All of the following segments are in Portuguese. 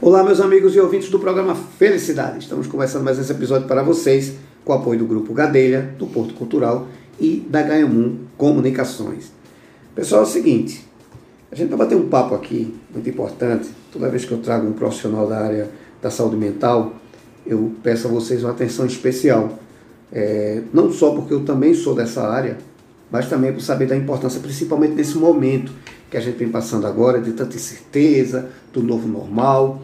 Olá, meus amigos e ouvintes do programa Felicidade. Estamos começando mais esse episódio para vocês com o apoio do Grupo Gadelha, do Porto Cultural e da Ganhamun Comunicações. Pessoal, é o seguinte, a gente vai bater um papo aqui muito importante. Toda vez que eu trago um profissional da área da saúde mental, eu peço a vocês uma atenção especial. É, não só porque eu também sou dessa área, mas também por saber da importância, principalmente nesse momento que a gente vem passando agora, de tanta incerteza, do novo normal.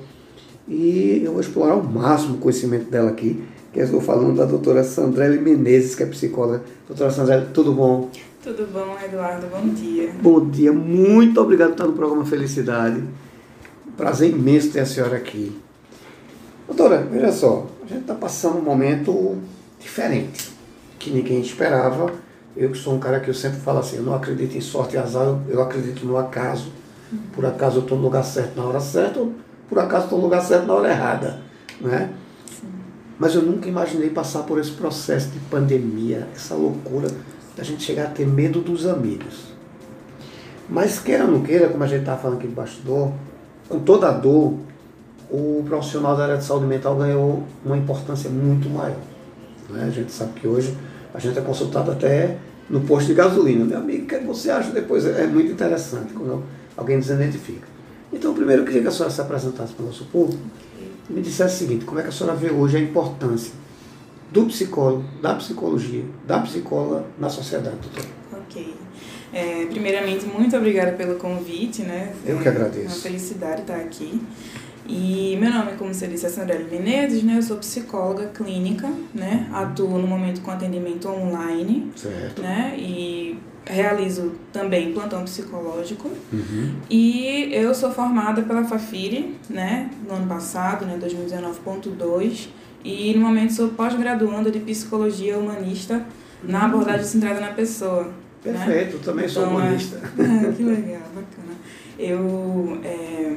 E eu vou explorar ao máximo o conhecimento dela aqui, que eu estou falando da doutora Sandrele Menezes, que é psicóloga. Doutora Sandrele, tudo bom? Tudo bom, Eduardo? Bom dia. Bom dia, muito obrigado por estar no programa Felicidade. Prazer imenso ter a senhora aqui. Doutora, veja só, a gente está passando um momento diferente, que ninguém esperava. Eu que sou um cara que eu sempre falo assim, eu não acredito em sorte e azar, eu acredito no acaso. Por acaso eu estou no lugar certo na hora certa, por acaso estou no lugar certo na hora errada. Né? Mas eu nunca imaginei passar por esse processo de pandemia, essa loucura da gente chegar a ter medo dos amigos. Mas queira ou não queira, como a gente estava falando aqui no bastidor, com toda a dor, o profissional da área de saúde mental ganhou uma importância muito maior. Né? A gente sabe que hoje a gente é consultado até no posto de gasolina. Meu amigo, o que você acha depois? É muito interessante quando alguém nos identifica. Então, primeiro eu queria que a senhora se apresentasse para o nosso público e me dissesse o seguinte, como é que a senhora vê hoje a importância do psicólogo, da psicologia, da psicóloga na sociedade? Ok. É, primeiramente, muito obrigada pelo convite, né? Eu que agradeço. É uma felicidade estar aqui. E meu nome, como você disse, é Sandrine Menezes, né? Eu sou psicóloga clínica, né? Atuo no momento com atendimento online, certo. né? E realizo também plantão psicológico. Uhum. E eu sou formada pela Fafiri, né? No ano passado, né? 2019.2. E no momento sou pós-graduanda de psicologia humanista na abordagem centrada na pessoa. né? Perfeito, eu também sou Então, é- humanista. Ah, que legal, bacana. Eu é,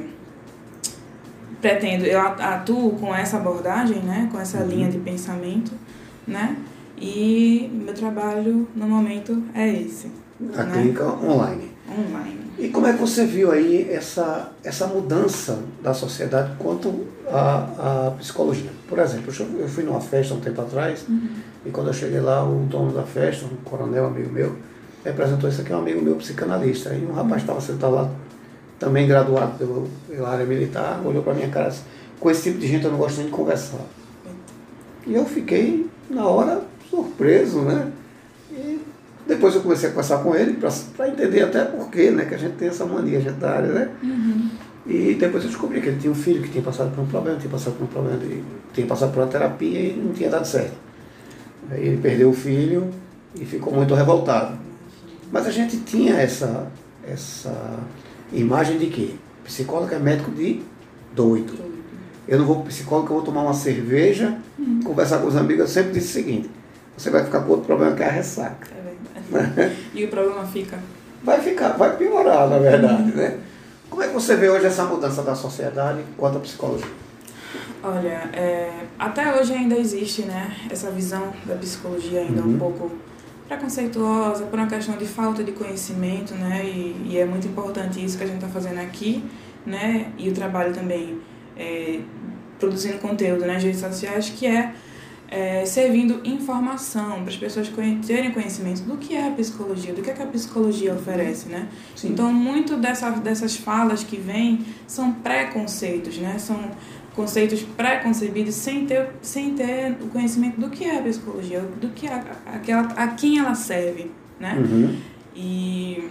pretendo, eu atuo com essa abordagem, né, com essa Uhum. linha de pensamento, né, e meu trabalho no momento é esse, A né, clínica online. online. E como é que você viu aí essa, essa mudança da sociedade quanto à, à psicologia? Por exemplo, eu fui numa festa um tempo atrás e quando eu cheguei lá, o dono da festa, um coronel amigo meu, me apresentou isso aqui um amigo meu psicanalista. Aí um rapaz estava sentado lá, também graduado pelo, pela área militar, olhou para minha cara e disse, com esse tipo de gente eu não gosto nem de conversar. E eu fiquei, na hora, surpreso, né? E depois eu comecei a conversar com ele para entender até por quê, né? Que a gente tem essa mania, a gente da área, né? E depois eu descobri que ele tinha um filho que tinha passado por um problema, tinha passado por um problema, de, tinha passado por uma terapia e não tinha dado certo. Aí ele perdeu o filho e ficou muito revoltado. Mas a gente tinha essa, essa imagem de que psicólogo é médico de doido. Eu não vou para psicólogo, eu vou tomar uma cerveja, conversar com os amigos. Eu sempre disse o seguinte: você vai ficar com outro problema que é a ressaca. É verdade. e o problema fica Vai ficar, vai piorar, na verdade, né? Como é que você vê hoje essa mudança da sociedade quanto à psicologia? Olha, é, até hoje ainda existe né, essa visão da psicologia ainda Uhum. um pouco preconceituosa, por uma questão de falta de conhecimento, né? E, e é muito importante isso que a gente está fazendo aqui, né? E o trabalho também é, produzindo conteúdo nas redes sociais, que é, é servindo informação para as pessoas terem conhecimento do que é a psicologia, do que, é que a psicologia oferece, né? Sim. Então, muito dessa, dessas falas que vêm são preconceitos, né? São conceitos pré-concebidos sem ter, sem ter o conhecimento do que é a psicologia, do que é a, aquela, a quem ela serve, né? Uhum. E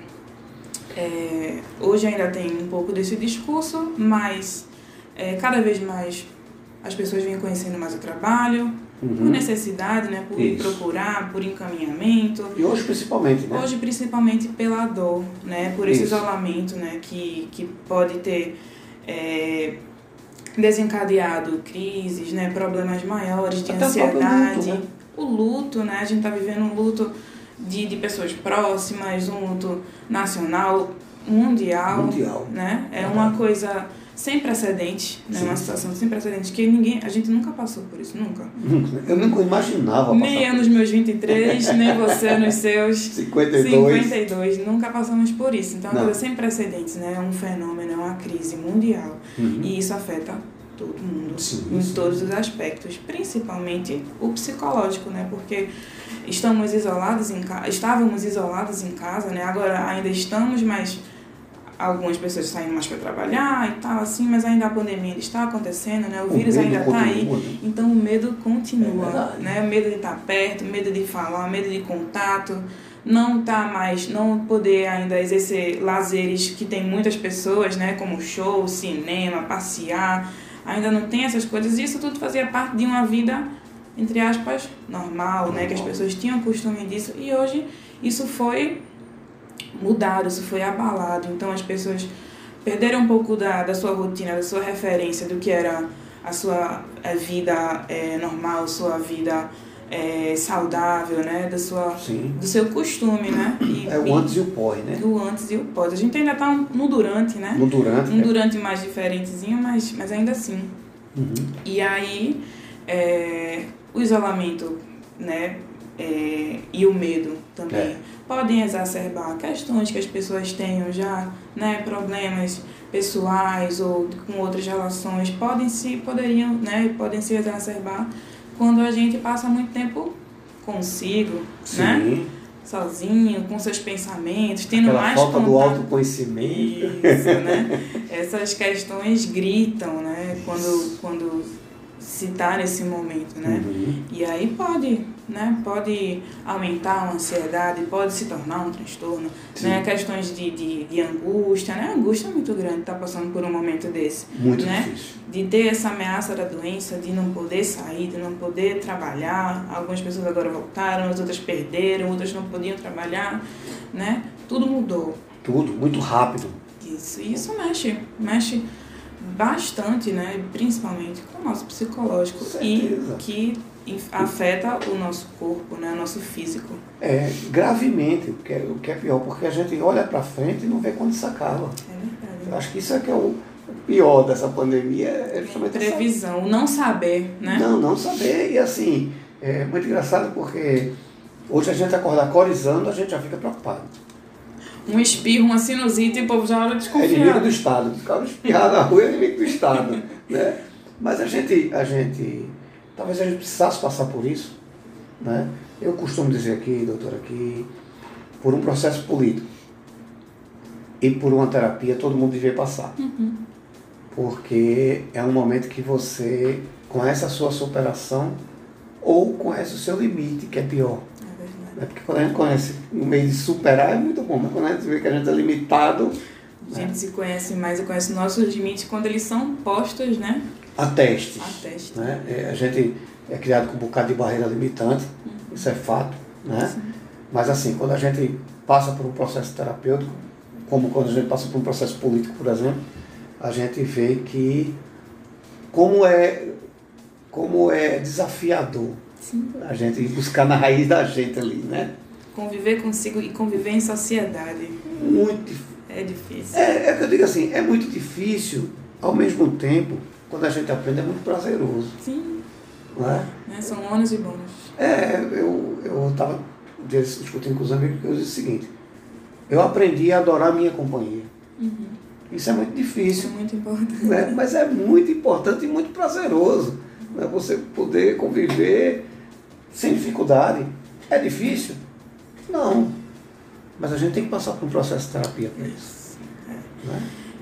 é, hoje ainda tem um pouco desse discurso, mas é, cada vez mais as pessoas vêm conhecendo mais o trabalho, por Uhum. necessidade, né? Por Isso. procurar, por encaminhamento. E hoje principalmente, né? Hoje, principalmente pela dor, né? Por esse Isso. isolamento, né? Que, que pode ter é, desencadeado crises, né? Problemas maiores de Até o ansiedade. luto, né? O luto, né? A gente tá vivendo um luto de, de pessoas próximas, um luto nacional, mundial. Mundial. Né? É Verdade. uma coisa sem precedentes, né? Uma situação sem precedentes que ninguém, a gente nunca passou por isso, nunca. Eu nunca imaginava Nem eu nos meus 23, nem você nos seus 52. 52, nunca passamos por isso. Então, é uma coisa sem precedentes, né? É um fenômeno, é uma crise mundial. Uhum. E isso afeta todo mundo, Sim, em sim. todos os aspectos, principalmente o psicológico, né? Porque estamos isolados em casa, estávamos isolados em casa, né? Agora ainda estamos, mas algumas pessoas saindo mais para trabalhar e tal, assim, mas ainda a pandemia ainda está acontecendo, né? O, O vírus ainda está aí. né? Então o medo É continua, verdade. né? O medo de estar perto, medo de falar, medo de contato, não tá mais, não poder ainda exercer lazeres que tem muitas pessoas, né? Como show, cinema, passear, ainda não tem essas coisas. Isso tudo fazia parte de uma vida entre aspas normal, né? Que as Normal. pessoas tinham costume disso e hoje isso foi mudado, isso foi abalado. Então as pessoas perderam um pouco da, da sua rotina, da sua referência do que era a sua eh, vida eh, normal, sua vida eh, saudável, né? Da sua, Sim. do seu costume, né? E, É o antes e o pós, né? o antes e o pós. A gente ainda tá no durante, né? No durante. Um né? durante mais diferentezinho, mas, mas ainda assim. Uhum. E aí, é, o isolamento, né, é, e o medo também É. podem exacerbar questões que as pessoas tenham já, né, problemas pessoais ou com outras relações, podem se, poderiam, né, podem se exacerbar quando a gente passa muito tempo consigo, né, Sim. sozinho, com seus pensamentos, tendo Aquela mais falta do contato autoconhecimento. isso, né? Essas questões gritam, né? Quando, quando se tá nesse momento, né? Uhum. E aí pode, né? Pode aumentar a ansiedade, pode se tornar um transtorno, Sim. né? Questões de, de, de angústia, né? A angústia é muito grande estar passando por um momento desse, Muito né? difícil. De ter essa ameaça da doença, de não poder sair, de não poder trabalhar. Algumas pessoas agora voltaram, as outras perderam, outras não podiam trabalhar, né? Tudo mudou. Tudo, muito rápido. Isso, isso mexe, mexe bastante, né? Principalmente com o nosso psicológico e que afeta o nosso corpo, né? O nosso físico. É, gravemente, o que é, o que é pior, porque a gente olha para frente e não vê quando isso acaba. É Eu verdade. acho que isso é que é o pior dessa pandemia, é justamente essa Previsão, o não saber, né? Não, não saber. E assim, é muito engraçado porque hoje a gente acordar corizando, a gente já fica preocupado. Um espirro, uma sinusite, e o povo já olha É inimigo desconfiado. do Estado. O cara espirrar na rua é inimigo do Estado. né? Mas a gente, a gente, talvez a gente precisasse passar por isso. Né? Eu costumo dizer aqui, doutora, que por um processo político e por uma terapia todo mundo devia passar. Porque é um momento que você conhece a sua superação ou conhece o seu limite, que é pior. É. Né? Porque quando a gente conhece o meio de superar é muito bom, mas quando a gente vê que a gente é limitado, A gente se conhece mais e conhece nossos limites quando eles são postos, né? A testes. A teste. Né? É, a gente é criado com um bocado de barreira limitante, isso é fato. Né? Mas assim, quando a gente passa por um processo terapêutico, como quando a gente passa por um processo político, por exemplo, a gente vê que como é, como é desafiador Sim. a gente buscar na raiz da gente ali, né? Conviver consigo e conviver em sociedade. Muito difícil. É difícil. É, é que eu digo assim, é muito difícil, ao mesmo tempo, quando a gente aprende, é muito prazeroso. Sim. Não é? Né? São ônus e bônus. É, eu eu estava discutindo com os amigos que eu disse o seguinte, eu aprendi a adorar a minha companhia. Isso é muito Isso é difícil, muito importante. né? mas é muito importante e muito prazeroso. Né? Você poder conviver sem dificuldade. É difícil? Não. Mas a gente tem que passar por um processo de terapia para isso. Né?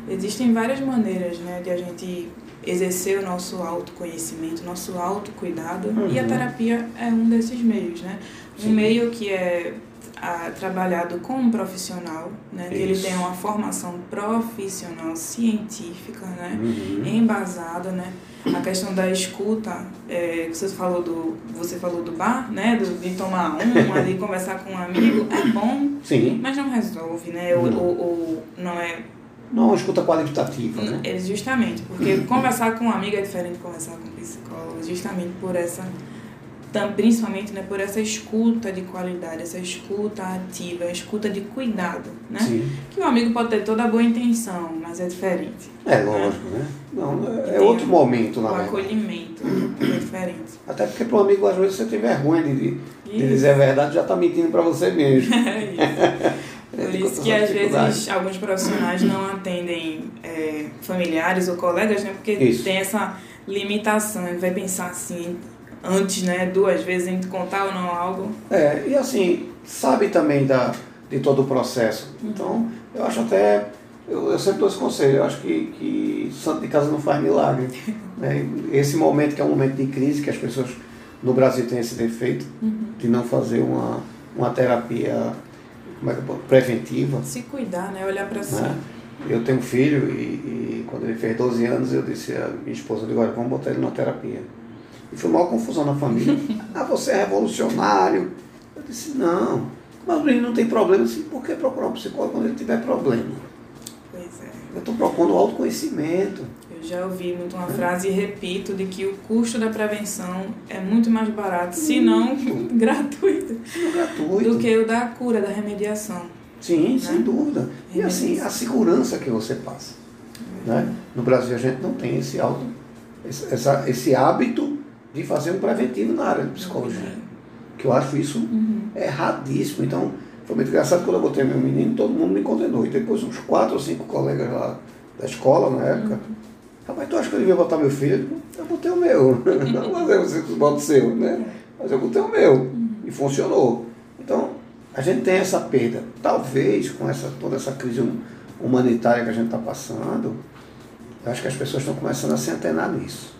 Existem várias maneiras né, de a gente exercer o nosso autoconhecimento, nosso autocuidado, e a Uhum. terapia é um desses meios, né? Um Sim. meio que é ah, trabalhado com um profissional, né? Que ele tem uma formação profissional, científica, né? Uhum. Embasada, né? A questão da escuta, é, você falou do você falou do bar, né? Do, de tomar um, ali conversar com um amigo, é bom, Sim. mas não resolve, né? Ou, ou, ou não é Não é uma escuta qualitativa, né? é justamente, porque conversar com um amigo é diferente de conversar com um psicólogo, justamente por essa principalmente né, por essa escuta de qualidade, essa escuta ativa, a escuta de cuidado, né? Sim. Que o amigo pode ter toda a boa intenção, mas é diferente. É lógico, né? Não, é outro momento, na O verdade. acolhimento é diferente. Até porque para um amigo, às vezes, você tem vergonha de, de, dizer a verdade, já está mentindo para você mesmo. É isso. Por isso que às vezes alguns profissionais não atendem é, familiares ou colegas, né? Porque Isso. tem essa limitação, ele vai pensar assim antes, né? Duas vezes em contar ou não algo. É, e assim, sabe também da, de todo o processo. Então, eu acho até, eu, eu sempre dou esse conselho, eu acho que, que santo de casa não faz milagre. né? Esse momento que é um momento de crise, que as pessoas no Brasil têm esse defeito de não fazer uma, uma terapia como é que eu posso- preventiva. Se cuidar, né? Olhar pra si. Né? Eu tenho um filho e, e quando ele fez 12 anos eu disse à minha esposa, digo, olha, vamos botar ele na terapia. E foi uma confusão na família. ah, você é revolucionário. Eu disse, não, mas o menino não tem problema. Eu disse, por que procurar um psicólogo quando ele tiver problema? Pois é. Eu estou procurando autoconhecimento. Já ouvi muito uma frase e repito de que o custo da prevenção é muito mais barato, se não gratuito, É gratuito. do que o da cura, da remediação. Sim, né? sem dúvida. E assim, a segurança que você passa. Né? No Brasil a gente não tem esse, auto, esse, essa, esse hábito de fazer um preventivo na área de psicologia. Que eu acho isso Uhum. erradíssimo. Então, foi muito engraçado quando eu botei meu menino, todo mundo me condenou. E depois uns quatro ou cinco colegas lá da escola na época. Rapaz, tu acha que eu devia botar meu filho? Eu botei o meu. Não, mas você que bota o seu, né? Mas eu botei o meu. E funcionou. Então, a gente tem essa perda. Talvez com essa, toda essa crise hum- humanitária que a gente está passando, eu acho que as pessoas estão começando a se antenar nisso.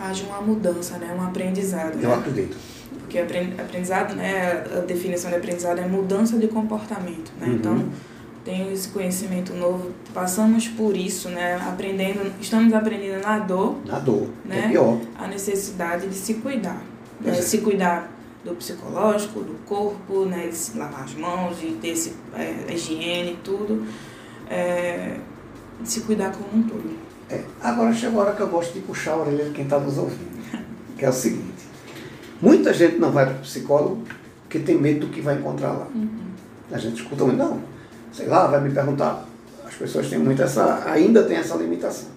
Haja uma mudança, né? Um aprendizado. Eu né? acredito. Porque apren- aprendizado, né? A definição de aprendizado é mudança de comportamento, né? Uhum. Então, tem esse conhecimento novo, passamos por isso, né? Aprendendo, estamos aprendendo na dor, Na dor. Né? É pior. a necessidade de se cuidar. né? É. Se cuidar do psicológico, do corpo, né? de se lavar as mãos, de ter esse, é, a higiene, tudo. É, de se cuidar como um todo. É, agora chegou a hora que eu gosto de puxar a orelha de quem está nos ouvindo. Que é o seguinte: muita gente não vai para o psicólogo porque tem medo do que vai encontrar lá. A gente escuta muito, não, sei lá, vai me perguntar. As pessoas têm muito essa, ainda tem essa limitação.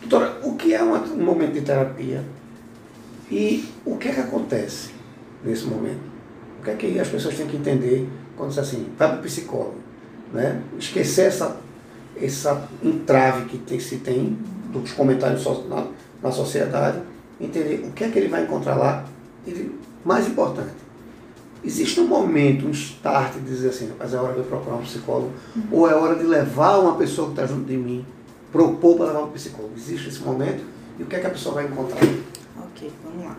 Doutora, o que é um momento de terapia e o que é que acontece nesse momento? O que é que as pessoas têm que entender quando diz assim, vai para o psicólogo? Né? Esquecer essa, essa entrave que tem- se tem dos comentários na, na sociedade, entender o que é que ele vai encontrar lá e, mais importante, existe um momento, um start de dizer assim, mas é hora de eu procurar um psicólogo, ou é hora de levar uma pessoa que está junto de mim, propor para levar um psicólogo. Existe esse momento e o que é que a pessoa vai encontrar? Ok, vamos lá.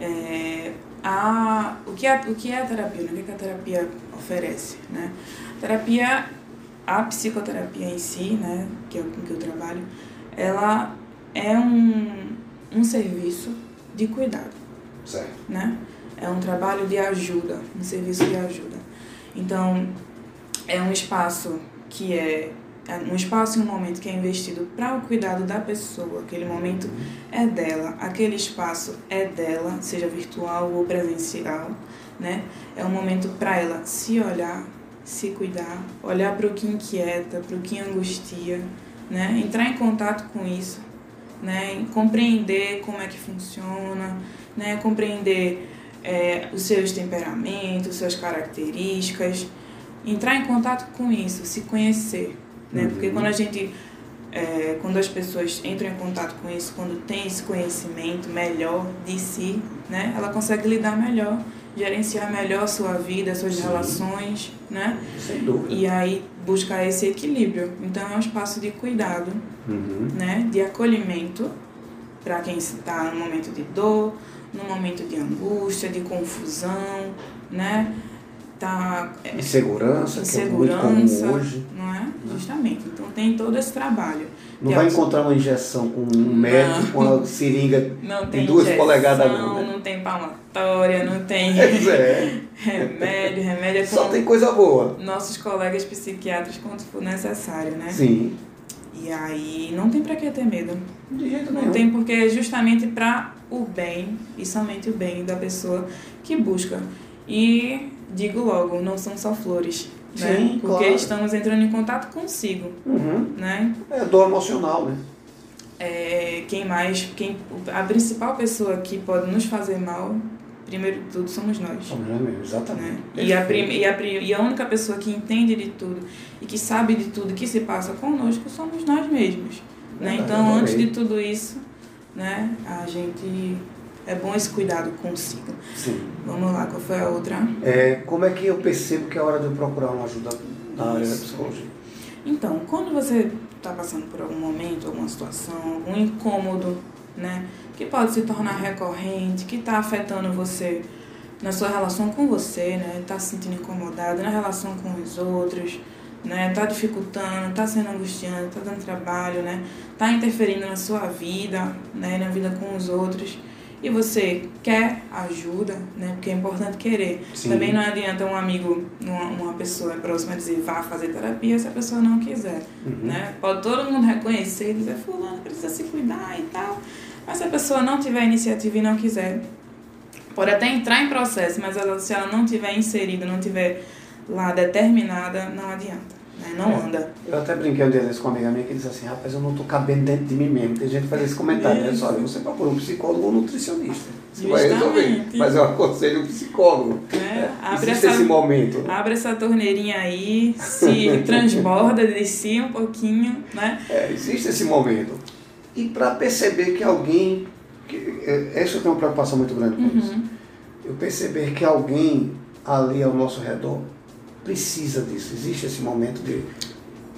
É, a, o, que é, o que é a terapia? né? O que, que a terapia oferece? Né? Terapia, a psicoterapia em si, né, que é com que eu trabalho, ela é um, um serviço de cuidado. Certo. né? É um trabalho de ajuda, um serviço de ajuda. Então, é um espaço que é é um espaço e um momento que é investido para o cuidado da pessoa. Aquele momento é dela, aquele espaço é dela, seja virtual ou presencial, né? É um momento para ela se olhar, se cuidar, olhar para o que inquieta, para o que angustia, né? Entrar em contato com isso, né? Compreender como é que funciona, né? Compreender é, os seus temperamentos, suas características, entrar em contato com isso, se conhecer, né? Uhum. Porque quando a gente é, quando as pessoas entram em contato com isso, quando tem esse conhecimento melhor de si, né? Ela consegue lidar melhor, gerenciar melhor a sua vida, suas Sim. relações, né? Sem dúvida. E aí buscar esse equilíbrio. Então é um espaço de cuidado, Uhum. né? De acolhimento para quem está no momento de dor, no momento de angústia, de confusão, né? Tá é, Insegurança, que é muito insegurança, comum hoje. não é? Justamente. Então tem todo esse trabalho. Não de vai encontrar uma injeção com um médico com uma seringa Não de tem duas injeção, polegadas não, né? não tem palmatória, não tem é, remédio, remédio é só tem coisa boa. nossos colegas psiquiatras quando for necessário, né? Sim. E aí não tem para que ter medo. De jeito Não nenhum. tem porque é justamente para o bem e somente o bem da pessoa que busca. E digo logo, não são só flores, né? Sim, Porque claro. estamos entrando em contato consigo, Uhum. né? É dor emocional, né? É, quem mais, quem a principal pessoa que pode nos fazer mal, primeiro de tudo, somos nós. Somos nós mesmos, exatamente. Né? E, a prim, e, a, pri- e a única pessoa que entende de tudo e que sabe de tudo que se passa conosco somos nós mesmos. Né? Verdade, Então, antes de tudo isso, né, a gente. É bom esse cuidado consigo. Sim. Vamos lá, qual foi a outra? É, como é que eu percebo que é hora de eu procurar uma ajuda na área da psicologia? Então, quando você está passando por algum momento, alguma situação, algum incômodo, né, que pode se tornar recorrente, que está afetando você na sua relação com você, né, está se sentindo incomodado na relação com os outros, né, está dificultando, está sendo angustiante, está dando trabalho, né, está interferindo na sua vida, né, na vida com os outros. E você quer ajuda, né? Porque é importante querer. Sim. Também não adianta um amigo, uma, uma pessoa próxima dizer vá fazer terapia se a pessoa não quiser. Uhum. Né? Pode todo mundo reconhecer e dizer, fulano precisa se cuidar e tal. Mas se a pessoa não tiver iniciativa e não quiser, pode até entrar em processo, mas ela, se ela não tiver inserida, não tiver lá determinada, não adianta. Né? Não É. anda. Eu até brinquei um dia desse com uma amiga minha que disse assim, rapaz, eu não tô cabendo dentro de mim mesmo. Tem gente que faz esse comentário, né? Isso. Olha, você procura um psicólogo ou um nutricionista. Você vai resolver. Mas eu aconselho um psicólogo. Né? Abre, Existe essa, esse momento. abre essa torneirinha aí, se transborda de si um pouquinho, né? É, existe esse momento. E para perceber que alguém. Que, é, essa eu tenho uma preocupação muito grande com isso. Uhum. Eu perceber que alguém ali ao nosso redor precisa disso. Existe esse momento de.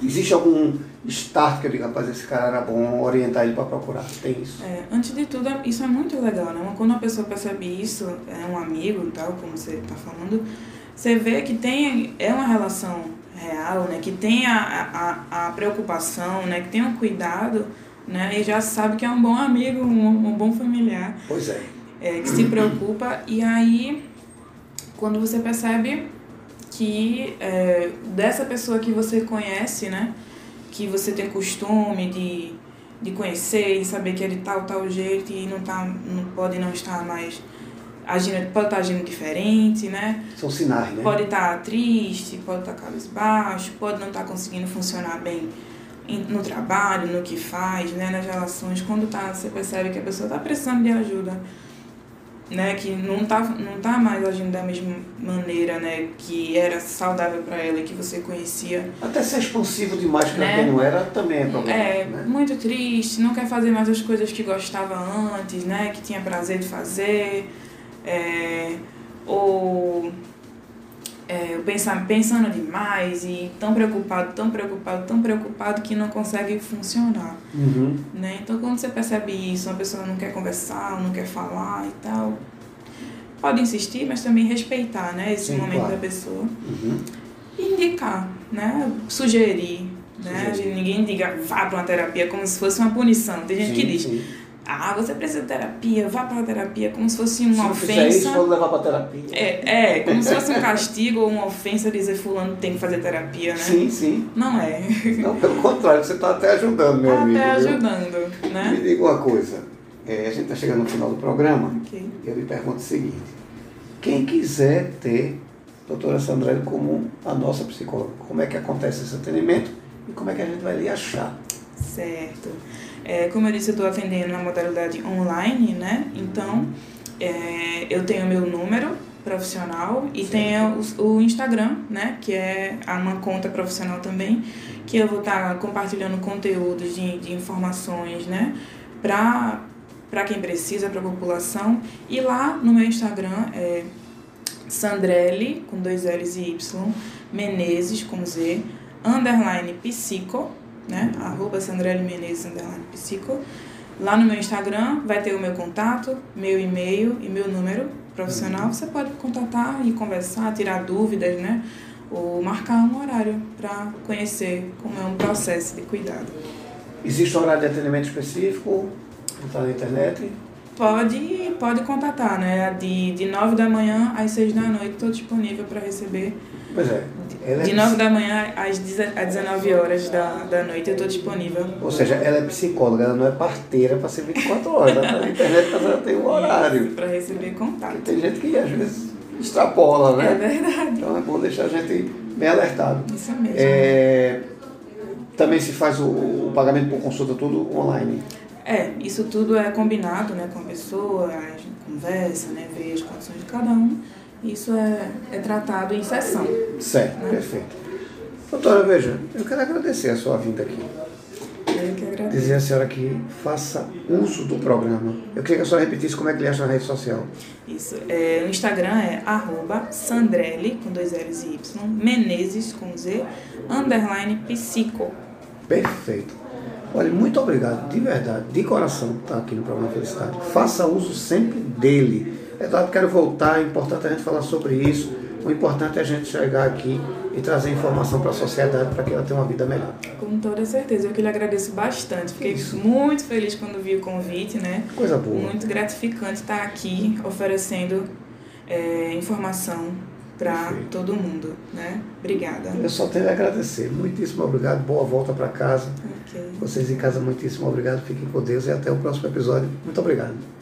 Existe algum start que eu digo, rapaz, esse cara era bom, orientar ele para procurar. Tem isso. É, antes de tudo, isso é muito legal, né? Quando uma pessoa percebe isso, é um amigo e tal, como você está falando, você vê que tem, é uma relação real, né? Que tem a, a, a preocupação, né? Que tem um cuidado, né? E já sabe que é um bom amigo, um, um bom familiar, Pois é. é, que se preocupa. E aí, quando você percebe que é, dessa pessoa que você conhece, né? Que você tem costume de, de conhecer e saber que é de tal, tal jeito e não, tá, não pode não estar mais agindo, pode estar agindo diferente, né? São sinais, né? Pode estar triste, pode estar cabisbaixo, pode não estar conseguindo funcionar bem em- no trabalho, no que faz, né, nas relações. Quando tá, você percebe que a pessoa está precisando de ajuda, né, que não tá, não tá mais agindo da mesma maneira, né, que era saudável para ela e que você conhecia. Até ser expansivo demais para Né? quem não era também é problema. É, né? muito triste, não quer fazer mais as coisas que gostava antes, né? Que tinha prazer de fazer. É, ou é, pensar, pensando demais e tão preocupado, tão preocupado, tão preocupado que não consegue funcionar. Uhum. Né? Então quando você percebe isso, uma pessoa não quer conversar, não quer falar e tal, pode insistir, mas também respeitar né, esse Sim, momento claro. da pessoa Uhum. indicar, né? Sugerir, né? Sugerir. Ninguém diga vá para uma terapia como se fosse uma punição. Tem gente que Sim, diz, sim. Ah, você precisa de terapia, vá para a terapia, como se fosse Se uma não fizer isso, ofensa. vou levar para terapia. É, é, como se fosse um castigo ou uma ofensa dizer fulano tem que fazer terapia, né? Sim, sim. Não é. Não, pelo contrário, você está até ajudando, meu Tá amigo. até viu? ajudando, Me né? diga uma coisa. É, a gente está chegando no final do programa. Ok. Eu lhe pergunto o seguinte: quem quiser ter a doutora Sandrelli como a nossa psicóloga, como é que acontece esse atendimento e como é que a gente vai lhe achar? Certo. É, como eu disse, eu estou atendendo na modalidade online, né? Então, é, eu tenho meu número profissional e Sim. tenho o, o Instagram, né? Que é uma conta profissional também, que eu vou estar compartilhando conteúdos de, de informações, né? Para para quem precisa, para a população. E lá no meu Instagram é Sandrelli, com dois L's e Y, Menezes, com Z, underline psico, né? Arroba Sandrelli Menezes, underline psico. Lá no meu Instagram vai ter o meu contato, meu e-mail e meu número profissional. Você pode contatar e conversar, tirar dúvidas, né? Ou marcar um horário para conhecer como é um processo de cuidado. Existe um horário de atendimento específico? Está na internet? Pode, pode contatar, né? De, de 9 da manhã às 6 da noite estou disponível para receber. Pois é. Ela De é 9 da manhã às 10 às 19 horas da, da noite eu estou disponível. Ou seja, ela é psicóloga, ela não é parteira para ser 24 horas. Né? Na internet ela tem um horário. Para receber contato. Tem gente que às vezes extrapola, É né? verdade. Então é bom deixar a gente bem alertado. Isso mesmo. É, também se faz o, o pagamento por consulta tudo online. É, isso tudo é combinado né, com a pessoa, a gente conversa, né, vê as condições de cada um. Isso é, é tratado em sessão. Certo, perfeito. Doutora, veja, eu quero agradecer a sua vinda aqui. Eu que agradeço. Dizer à senhora que faça uso do programa. Eu queria que a senhora repetisse como é que ele acha na rede social. Isso. É, o Instagram é arroba Sandrelli, com dois L's e Y, Menezes, com Z, underline psico. Perfeito. Olha, muito obrigado, de verdade, de coração, por estar aqui no programa Felicidade. Faça uso sempre dele. Eduardo, quero voltar, é importante a gente falar sobre isso. O importante é a gente chegar aqui e trazer informação para a sociedade para que ela tenha uma vida melhor. Com toda certeza. Eu que lhe agradeço bastante. Fiquei muito feliz quando vi o convite, né? Coisa boa. Muito gratificante estar aqui oferecendo é, informação para todo mundo, né? Obrigada. Eu só tenho a agradecer. Muitíssimo obrigado. Boa volta para casa. Ok. Vocês em casa, muitíssimo obrigado. Fiquem com Deus e até o próximo episódio. Muito obrigado.